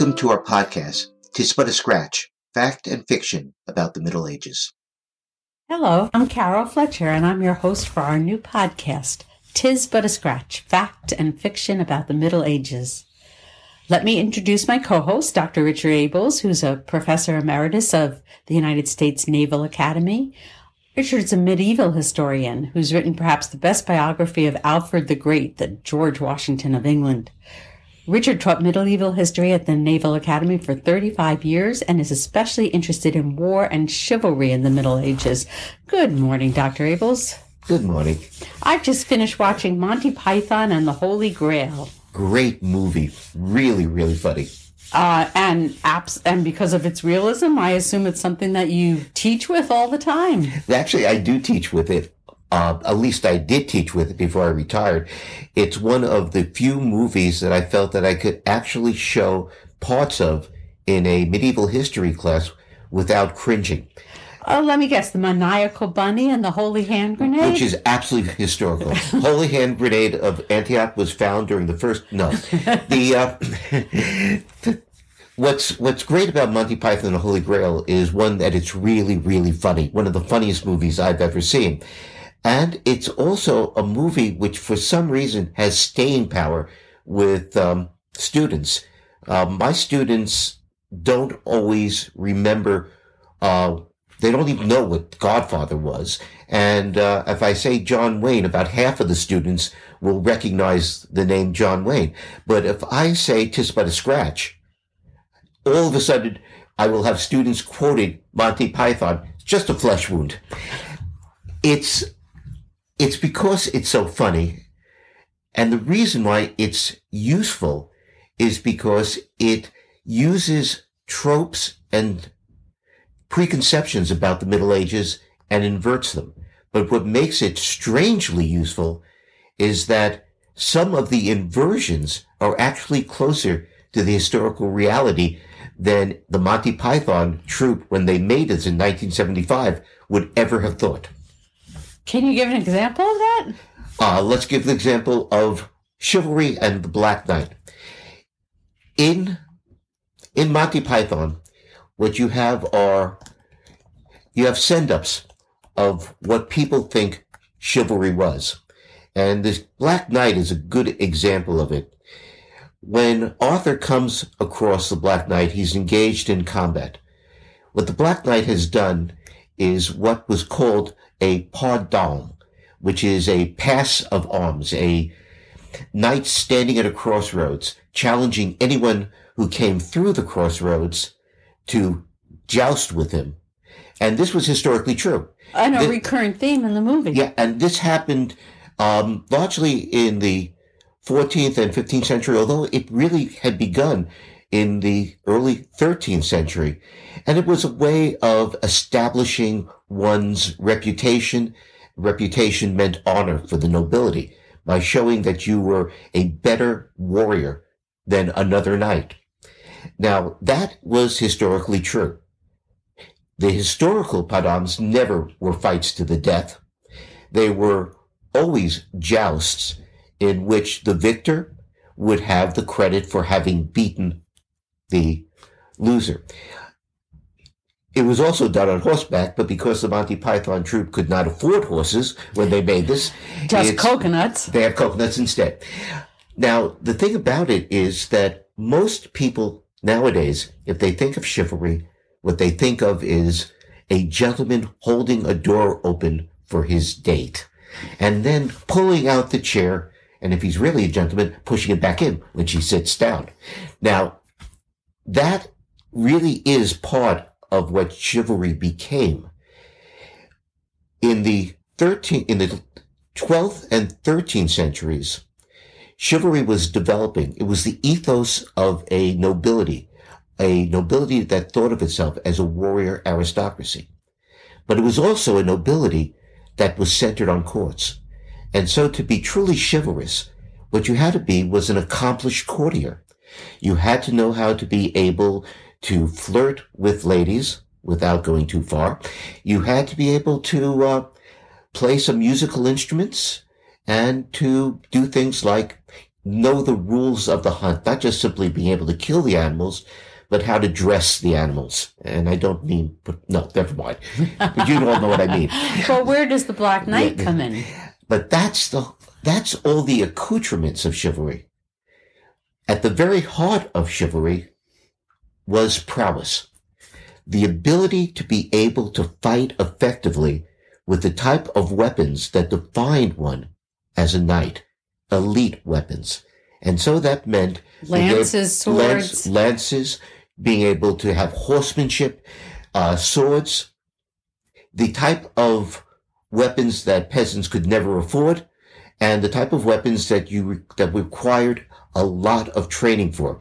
Welcome to our podcast, Tis But a Scratch Fact and Fiction about the Middle Ages. Hello, I'm Carol Fletcher, and I'm your host for our new podcast, Tis But a Scratch Fact and Fiction about the Middle Ages. Let me introduce my co host, Dr. Richard Abels, who's a professor emeritus of the United States Naval Academy. Richard's a medieval historian who's written perhaps the best biography of Alfred the Great, the George Washington of England. Richard taught medieval history at the Naval Academy for 35 years and is especially interested in war and chivalry in the Middle Ages. Good morning, Dr. Abels. Good morning. I've just finished watching Monty Python and the Holy Grail. Great movie. Really, really funny. Uh, and apps, and because of its realism, I assume it's something that you teach with all the time. Actually, I do teach with it uh, at least I did teach with it before I retired. It's one of the few movies that I felt that I could actually show parts of in a medieval history class without cringing. Oh, let me guess, the maniacal bunny and the holy hand grenade? Which is absolutely historical. holy hand grenade of Antioch was found during the first, no. the, uh, what's, what's great about Monty Python and the Holy Grail is one that it's really, really funny. One of the funniest movies I've ever seen. And it's also a movie which, for some reason, has staying power with um, students. Uh, my students don't always remember. Uh, they don't even know what Godfather was. And uh, if I say John Wayne, about half of the students will recognize the name John Wayne. But if I say "Tis but a scratch," all of a sudden I will have students quoting Monty Python. Just a flesh wound. It's it's because it's so funny. And the reason why it's useful is because it uses tropes and preconceptions about the Middle Ages and inverts them. But what makes it strangely useful is that some of the inversions are actually closer to the historical reality than the Monty Python troupe when they made it in 1975 would ever have thought. Can you give an example of that? Uh, let's give the example of chivalry and the Black Knight. In in Monty Python, what you have are you have send-ups of what people think chivalry was. And this Black Knight is a good example of it. When Arthur comes across the Black Knight, he's engaged in combat. What the Black Knight has done is what was called a pas d'armes, which is a pass of arms, a knight standing at a crossroads, challenging anyone who came through the crossroads to joust with him. And this was historically true. And a recurrent theme in the movie. Yeah, and this happened um, largely in the 14th and 15th century, although it really had begun in the early 13th century. And it was a way of establishing one's reputation. Reputation meant honor for the nobility by showing that you were a better warrior than another knight. Now, that was historically true. The historical pas d'armes never were fights to the death. They were always jousts in which the victor would have the credit for having beaten the loser. It was also done on horseback, but because the Monty Python troupe could not afford horses when they made this, just coconuts. They have coconuts instead. Now, the thing about it is that most people nowadays, if they think of chivalry, what they think of is a gentleman holding a door open for his date and then pulling out the chair. And if he's really a gentleman, pushing it back in when she sits down. Now, that really is part of what chivalry became. In the 13, in the 12th and 13th centuries, chivalry was developing. It was the ethos of a nobility, a nobility that thought of itself as a warrior aristocracy. But it was also a nobility that was centered on courts. And so to be truly chivalrous, what you had to be was an accomplished courtier. You had to know how to be able to flirt with ladies without going too far. You had to be able to uh, play some musical instruments and to do things like know the rules of the hunt, not just simply being able to kill the animals, but how to dress the animals. And I don't mean, but no, never mind. But you all know what I mean. well, where does the Black Knight come in? But that's the that's all the accoutrements of chivalry. At the very heart of chivalry was prowess. The ability to be able to fight effectively with the type of weapons that defined one as a knight, elite weapons. And so that meant lances, swords, lance, lances, being able to have horsemanship, uh, swords, the type of weapons that peasants could never afford, and the type of weapons that you that required a lot of training for.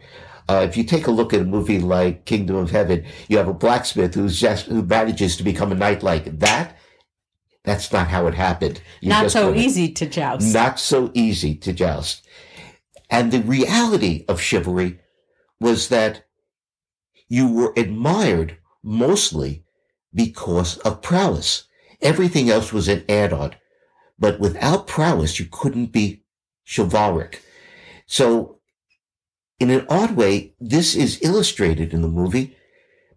Uh, if you take a look at a movie like Kingdom of Heaven, you have a blacksmith who's just who manages to become a knight like that. That's not how it happened. You not so easy to joust. Not so easy to joust. And the reality of chivalry was that you were admired mostly because of prowess. Everything else was an add-on. But without prowess, you couldn't be chivalric. So in an odd way, this is illustrated in the movie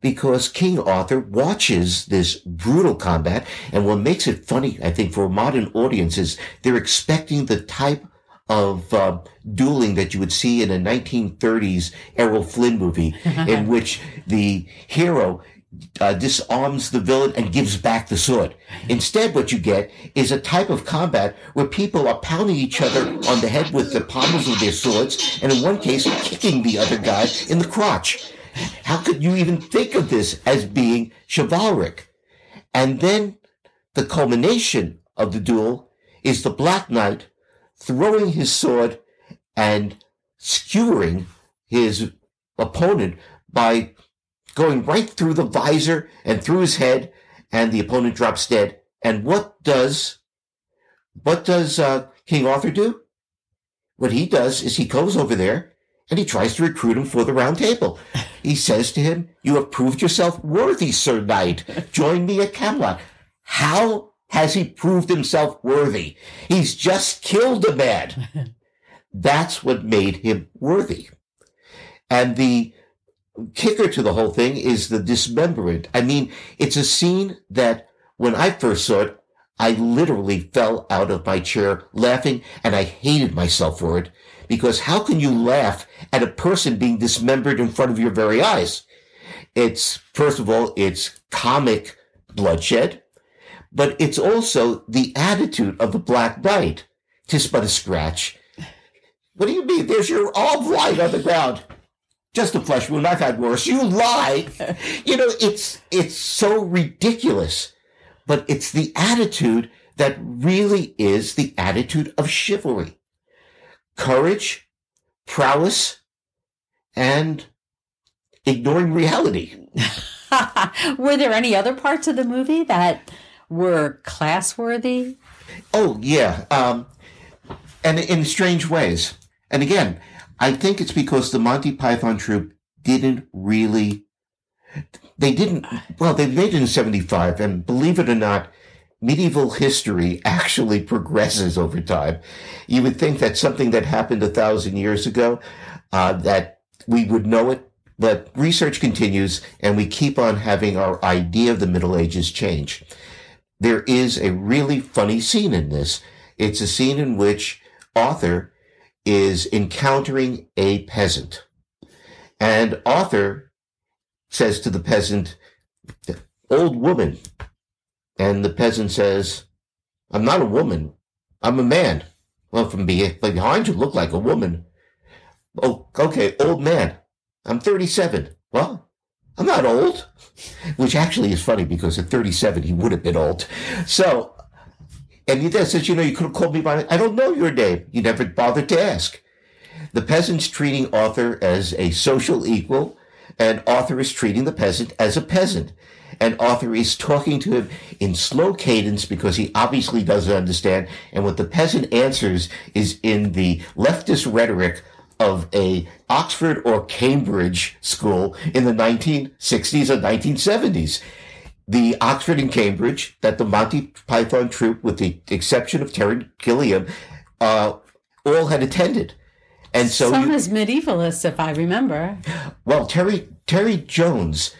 because King Arthur watches this brutal combat. And what makes it funny, I think, for a modern audience is they're expecting the type of uh, dueling that you would see in a 1930s Errol Flynn movie in which the hero uh, disarms the villain and gives back the sword. Instead, what you get is a type of combat where people are pounding each other on the head with the pommels of their swords, and in one case, kicking the other guy in the crotch. How could you even think of this as being chivalric? And then the culmination of the duel is the Black Knight throwing his sword and skewering his opponent by going right through the visor and through his head, and the opponent drops dead. And what does what does uh, King Arthur do? What he does is he goes over there and he tries to recruit him for the round table. He says to him, "You have proved yourself worthy, Sir Knight. Join me at Camelot." How has he proved himself worthy? He's just killed a man. That's what made him worthy. And the kicker to the whole thing is the dismemberment. I mean, it's a scene that when I first saw it, I literally fell out of my chair laughing and I hated myself for it because how can you laugh at a person being dismembered in front of your very eyes? It's, first of all, it's comic bloodshed, but it's also the attitude of the Black Knight. Tis but a scratch. What do you mean? There's your arm lying on the ground just a flesh wound. I've had worse. You lie. you know, it's, it's so ridiculous, but it's the attitude that really is the attitude of chivalry. Courage, prowess, and ignoring reality. were there any other parts of the movie that were class worthy? Oh, yeah. Um, and in strange ways. And again, I think it's because the Monty Python troupe didn't really, they didn't, well, they made it in 75 and believe it or not, medieval history actually progresses over time. You would think that something that happened a thousand years ago, uh, that we would know it, but research continues and we keep on having our idea of the Middle Ages change. There is a really funny scene in this. It's a scene in which Arthur is encountering a peasant. And Arthur says to the peasant, old woman. And the peasant says, I'm not a woman. I'm a man. Well, from behind you look like a woman. Oh, okay, old man. I'm 37. Well, I'm not old. Which actually is funny because at 37 he would have been old. So and he says, you know, you could have called me by, I don't know your name. You never bothered to ask. The peasant's treating Arthur as a social equal, and Arthur is treating the peasant as a peasant. And Arthur is talking to him in slow cadence because he obviously doesn't understand. And what the peasant answers is in the leftist rhetoric of a Oxford or Cambridge school in the 1960s or 1970s the Oxford and Cambridge that the Monty Python troupe, with the exception of Terry Gilliam, uh, all had attended. And so, Some you- as medievalists, if I remember. well, Terry Terry Jones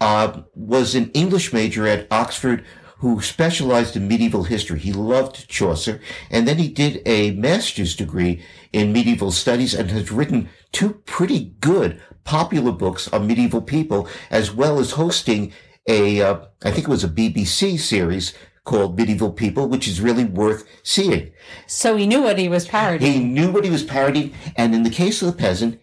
uh, was an English major at Oxford who specialized in medieval history. He loved Chaucer, and then he did a master's degree in medieval studies and has written two pretty good popular books on medieval people, as well as hosting a, uh, I think it was a BBC series called Medieval People, which is really worth seeing. So he knew what he was parodying. He knew what he was parodying, and in the case of the peasant,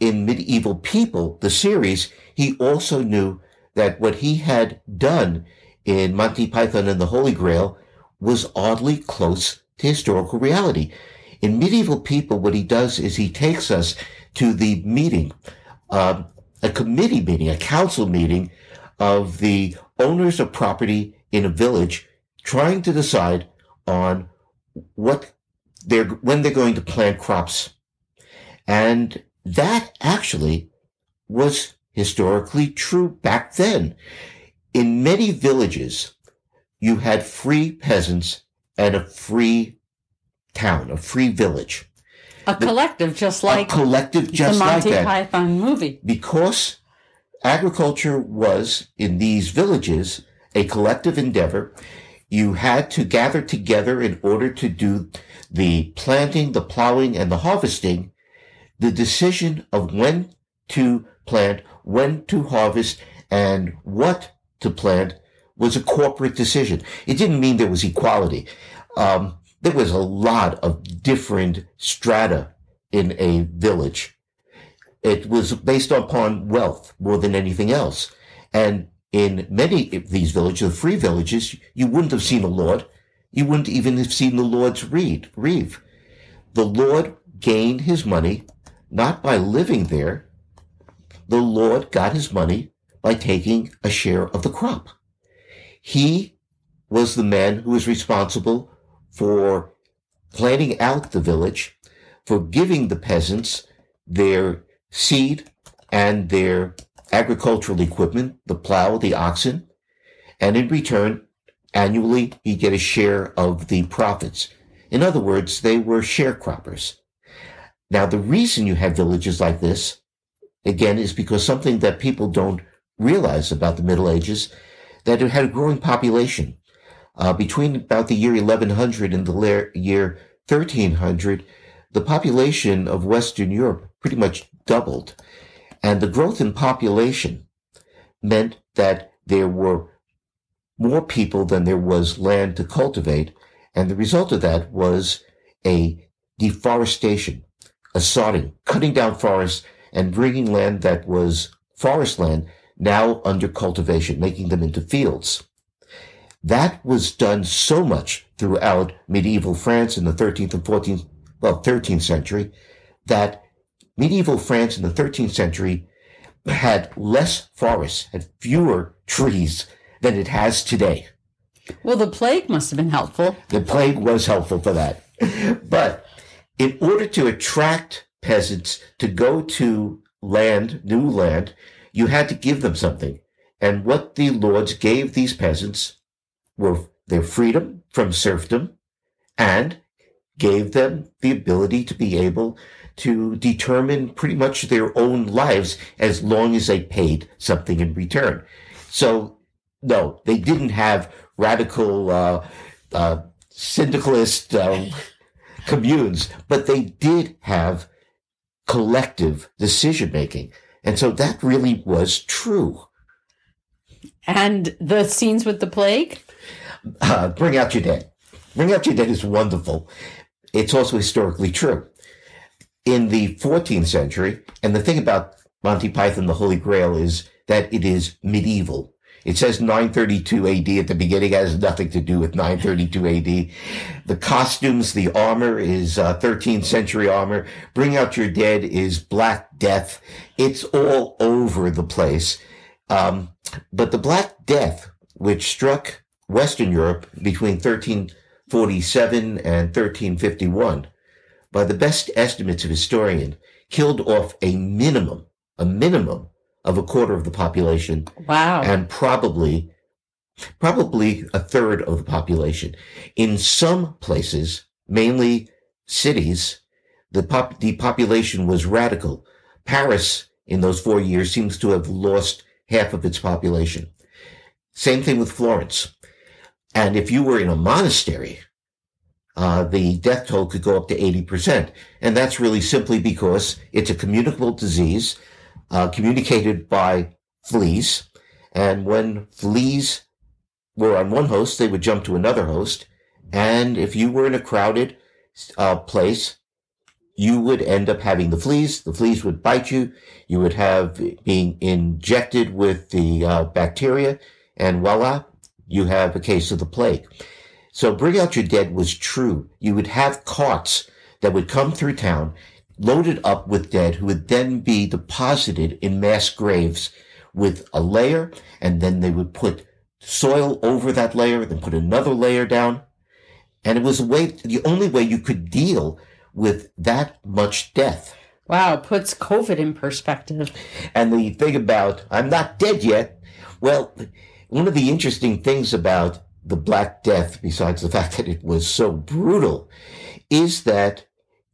in Medieval People, the series, he also knew that what he had done in Monty Python and the Holy Grail was oddly close to historical reality. In Medieval People, what he does is he takes us to the meeting, um, a committee meeting, a council meeting of the owners of property in a village trying to decide on what they're when they're going to plant crops. And that actually was historically true back then. In many villages, you had free peasants and a free town, a free village. a collective, just like a collective just the like Monty that. Python movie. Because agriculture was in these villages a collective endeavor, you had to gather together in order to do the planting, the plowing, and the harvesting. The decision of when to plant, when to harvest, and what to plant was a corporate decision. It didn't mean there was equality. Um, there was a lot of different strata in a village. It was based upon wealth more than anything else. And in many of these villages, the free villages, you wouldn't have seen a lord. You wouldn't even have seen the lord's reed, reeve. The lord gained his money not by living there. The lord got his money by taking a share of the crop. He was the man who was responsible for planning out the village, for giving the peasants their seed and their agricultural equipment, the plow, the oxen, and in return, annually he'd get a share of the profits. In other words, they were sharecroppers. Now, the reason you have villages like this, again, is because something that people don't realize about the Middle Ages, that it had a growing population. Uh, between about the year 1100 and the la- year 1300, the population of Western Europe pretty much doubled. And the growth in population meant that there were more people than there was land to cultivate. And the result of that was a deforestation, a sodding, cutting down forests and bringing land that was forest land now under cultivation, making them into fields. That was done so much throughout medieval France in the 13th and 14th, well, 13th century, that medieval France in the 13th century had less forests, had fewer trees than it has today. Well, the plague must have been helpful. The plague was helpful for that. But in order to attract peasants to go to land, new land, you had to give them something. And what the lords gave these peasants were their freedom from serfdom and gave them the ability to be able to determine pretty much their own lives as long as they paid something in return. So, no, they didn't have radical uh, uh, syndicalist um, communes, but they did have collective decision making. And so that really was true. And the scenes with the plague? Uh, Bring Out Your Dead. Bring Out Your Dead is wonderful. It's also historically true. In the 14th century, and the thing about Monty Python, the Holy Grail, is that it is medieval. It says 932 AD at the beginning. It has nothing to do with 932 AD. The costumes, the armor is uh, 13th century armor. Bring Out Your Dead is Black Death. It's all over the place. Um, but the Black Death, which struck Western Europe between 1347 and 1351, by the best estimates of historian, killed off a minimum, a minimum of a quarter of the population Wow. and probably, probably a third of the population. In some places, mainly cities, the pop, the population was radical. Paris in those four years seems to have lost half of its population. Same thing with Florence. And if you were in a monastery, uh, the death toll could go up to 80%. And that's really simply because it's a communicable disease, uh, communicated by fleas. And when fleas were on one host, they would jump to another host. And if you were in a crowded uh, place, you would end up having the fleas. The fleas would bite you. You would have being injected with the uh, bacteria, and voila, you have a case of the plague. So bring out your dead was true. You would have carts that would come through town loaded up with dead who would then be deposited in mass graves with a layer and then they would put soil over that layer, then put another layer down. And it was a way, the only way you could deal with that much death. Wow, puts COVID in perspective. And the thing about, I'm not dead yet. Well, one of the interesting things about the Black Death, besides the fact that it was so brutal, is that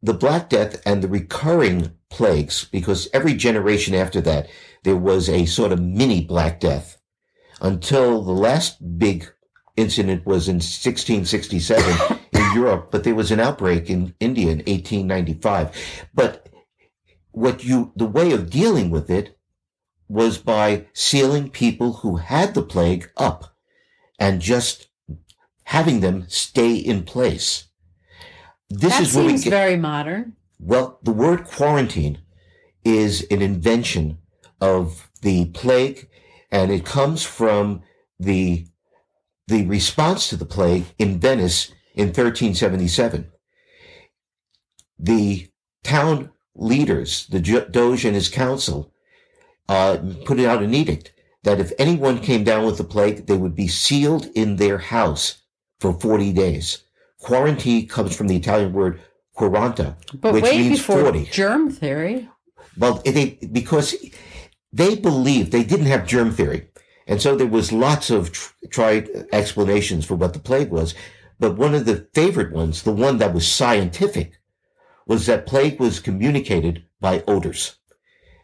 the Black Death and the recurring plagues, because every generation after that, there was a sort of mini Black Death until the last big incident was in 1667 in Europe, but there was an outbreak in India in 1895. But what you, the way of dealing with it was by sealing people who had the plague up and just having them stay in place. This that is where we get, very modern. Well, the word quarantine is an invention of the plague and it comes from the the response to the plague in Venice in 1377. The town leaders, the Doge and his council, uh, put out an edict that if anyone came down with the plague, they would be sealed in their house for 40 days. Quarantine comes from the Italian word quaranta, but which means 40. Germ theory. Well, they, because they believed they didn't have germ theory. And so there was lots of tr- tried explanations for what the plague was. But one of the favorite ones, the one that was scientific, was that plague was communicated by odors.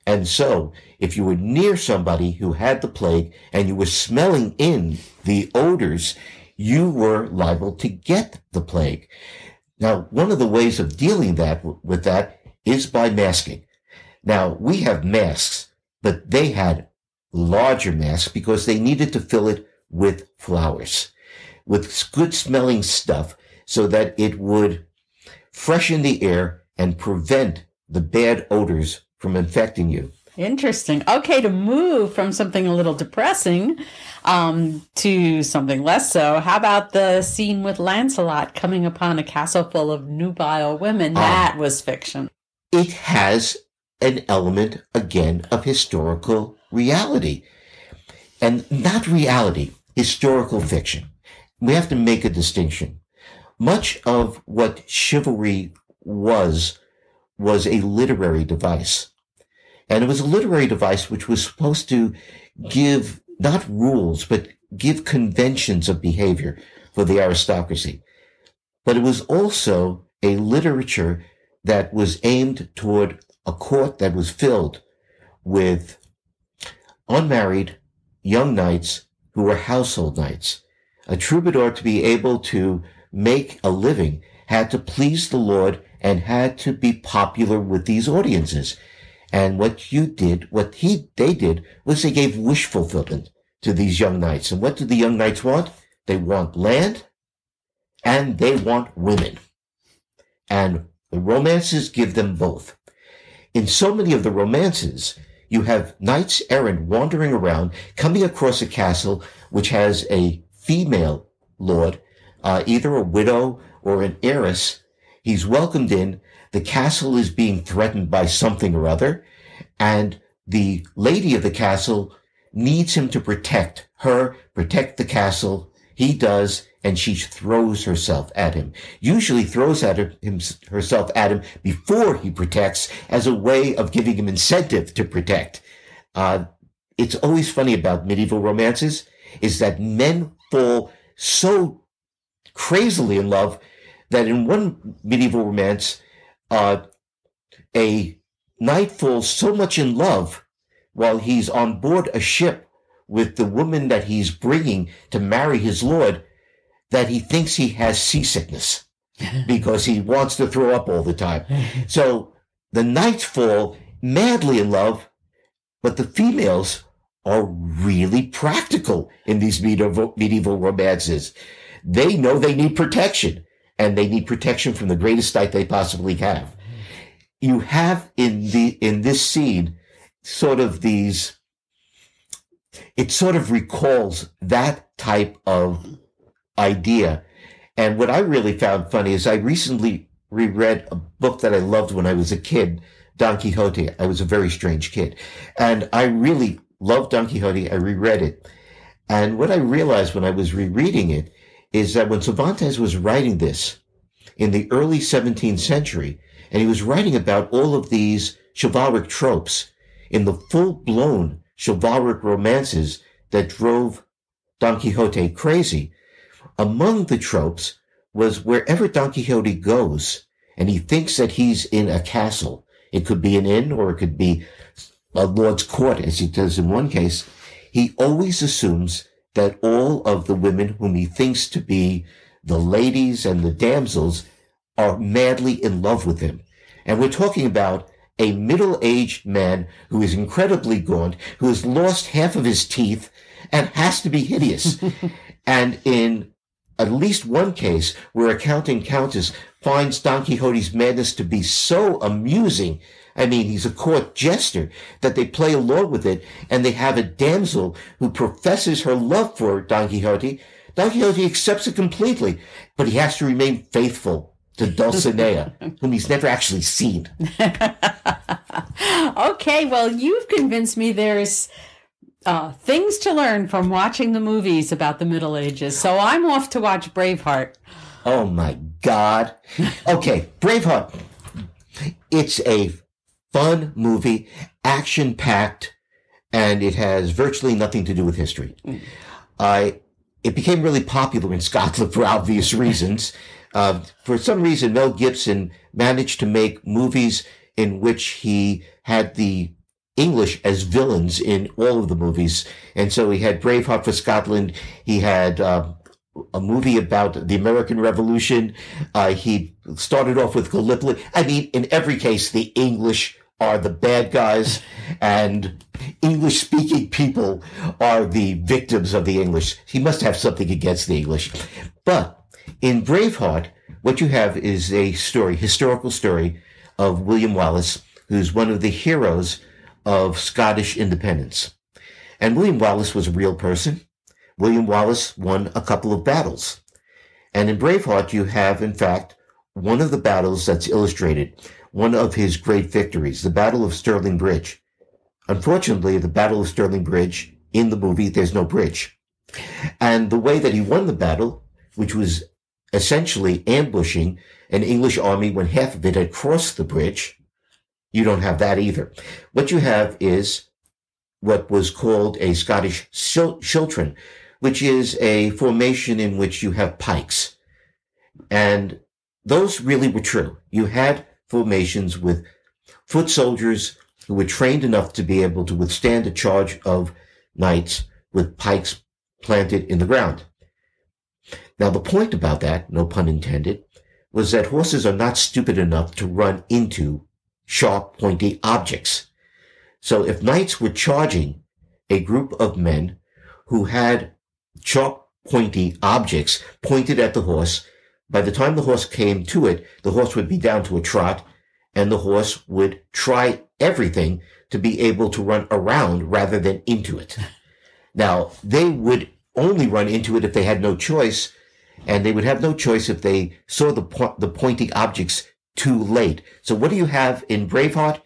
And so if you were near somebody who had the plague and you were smelling in the odors, you were liable to get the plague. Now, one of the ways of dealing that with that is by masking. Now, we have masks but they had larger masks because they needed to fill it with flowers, with good smelling stuff so that it would freshen the air and prevent the bad odors from infecting you. Interesting. Okay, to move from something a little depressing um, to something less so, how about the scene with Lancelot coming upon a castle full of nubile women? Ah. That was fiction. It has an element, again, of historical reality. And not reality, historical fiction. We have to make a distinction. Much of what chivalry was, was a literary device. And it was a literary device which was supposed to give not rules, but give conventions of behavior for the aristocracy. But it was also a literature that was aimed toward a court that was filled with unmarried young knights who were household knights. A troubadour to be able to make a living had to please the Lord and had to be popular with these audiences. And what you did, what he, they did was they gave wish fulfillment to these young knights. And what do the young knights want? They want land and they want women. And the romances give them both. In so many of the romances, you have knights errant wandering around, coming across a castle which has a female lord, uh, either a widow or an heiress. He's welcomed in. The castle is being threatened by something or other, and the lady of the castle needs him to protect her, protect the castle. He does, and she throws herself at him. Usually throws at him, herself at him before he protects as a way of giving him incentive to protect. Uh, it's always funny about medieval romances is that men fall so crazily in love that in one medieval romance, uh, a knight falls so much in love while he's on board a ship with the woman that he's bringing to marry his lord that he thinks he has seasickness because he wants to throw up all the time. So the knights fall madly in love, but the females are really practical in these medieval, medieval romances. They know they need protection and they need protection from the greatest knight they possibly have. You have in the, in this scene sort of these, it sort of recalls that type of idea. And what I really found funny is I recently reread a book that I loved when I was a kid, Don Quixote. I was a very strange kid. And I really loved Don Quixote. I reread it. And what I realized when I was rereading it is that when Cervantes was writing this in the early 17th century, and he was writing about all of these chivalric tropes in the full blown chivalric romances that drove Don Quixote crazy, among the tropes was wherever Don Quixote goes and he thinks that he's in a castle. It could be an inn or it could be a lord's court, as he does in one case. He always assumes that all of the women whom he thinks to be the ladies and the damsels are madly in love with him. And we're talking about a middle-aged man who is incredibly gaunt, who has lost half of his teeth and has to be hideous. and in at least one case where a counting countess finds Don Quixote's madness to be so amusing. I mean, he's a court jester that they play along with it and they have a damsel who professes her love for Don Quixote. Don Quixote accepts it completely, but he has to remain faithful to Dulcinea, whom he's never actually seen. okay, well, you've convinced me there's uh, things to learn from watching the movies about the Middle Ages. So I'm off to watch Braveheart. Oh my God. Okay, Braveheart. It's a fun movie, action packed, and it has virtually nothing to do with history. I, it became really popular in Scotland for obvious reasons. Uh, for some reason, Mel Gibson managed to make movies in which he had the English as villains in all of the movies. And so he had Braveheart for Scotland. He had uh, a movie about the American Revolution. Uh, he started off with Gallipoli. I mean, in every case, the English are the bad guys and English speaking people are the victims of the English. He must have something against the English. But in Braveheart, what you have is a story, historical story of William Wallace, who's one of the heroes of Scottish independence. And William Wallace was a real person. William Wallace won a couple of battles. And in Braveheart, you have, in fact, one of the battles that's illustrated, one of his great victories, the Battle of Stirling Bridge. Unfortunately, the Battle of Stirling Bridge, in the movie, there's no bridge. And the way that he won the battle, which was essentially ambushing an English army when half of it had crossed the bridge, you don't have that either. What you have is what was called a Scottish schiltron, which is a formation in which you have pikes. And those really were true. You had formations with foot soldiers who were trained enough to be able to withstand a charge of knights with pikes planted in the ground. Now, the point about that, no pun intended, was that horses are not stupid enough to run into sharp, pointy objects. So if knights were charging a group of men who had sharp, pointy objects pointed at the horse, by the time the horse came to it, the horse would be down to a trot and the horse would try everything to be able to run around rather than into it. Now, they would only run into it if they had no choice, and they would have no choice if they saw the, po- the pointing objects too late. So what do you have in Braveheart?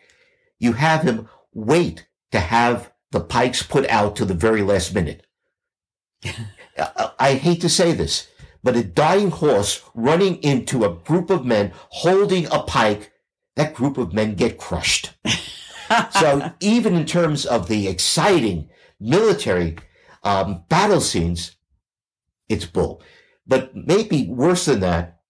You have him wait to have the pikes put out to the very last minute. I hate to say this, but a dying horse running into a group of men holding a pike, that group of men get crushed. so even in terms of the exciting military um, battle scenes, it's bull. But maybe worse than that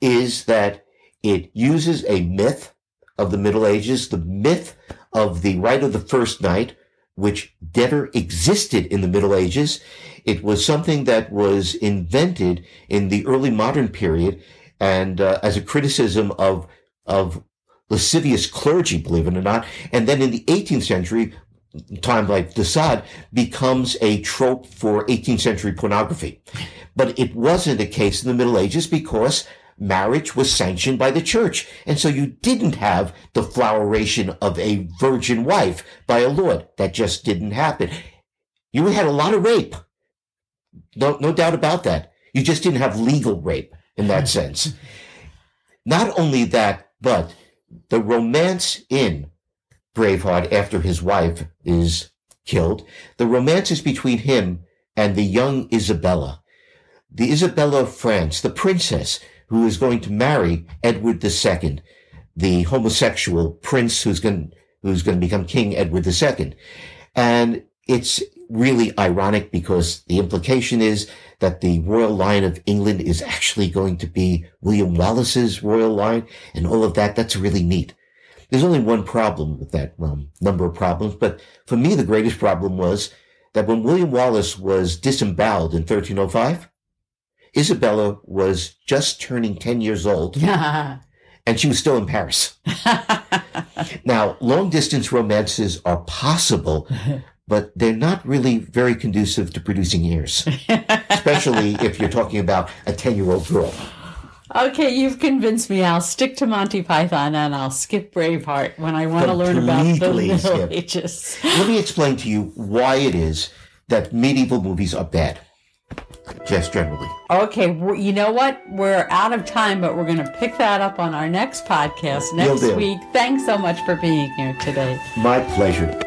is that it uses a myth of the Middle Ages, the myth of the right of the first night, which never existed in the Middle Ages. It was something that was invented in the early modern period and uh, as a criticism of of lascivious clergy, believe it or not. And then in the 18th century, time like de Sade becomes a trope for 18th century pornography. But it wasn't a case in the Middle Ages because marriage was sanctioned by the church. And so you didn't have the floweration of a virgin wife by a lord. That just didn't happen. You had a lot of rape. No, no doubt about that. You just didn't have legal rape in that sense. Not only that, but the romance in Braveheart after his wife is killed, the romance is between him and the young Isabella. The Isabella of France, the princess who is going to marry Edward II, the homosexual prince who's going, who's going to become King Edward II. And it's really ironic because the implication is that the royal line of England is actually going to be William Wallace's royal line and all of that. That's really neat. There's only one problem with that well, number of problems, but for me, the greatest problem was that when William Wallace was disemboweled in 1305, Isabella was just turning 10 years old and she was still in Paris. now, long distance romances are possible, but they're not really very conducive to producing ears, especially if you're talking about a 10 year old girl. Okay, you've convinced me. I'll stick to Monty Python and I'll skip Braveheart when I want to learn about the Middle skip. Ages. Let me explain to you why it is that medieval movies are bad, just generally. Okay, you know what? We're out of time, but we're going to pick that up on our next podcast next week. Thanks so much for being here today. My pleasure.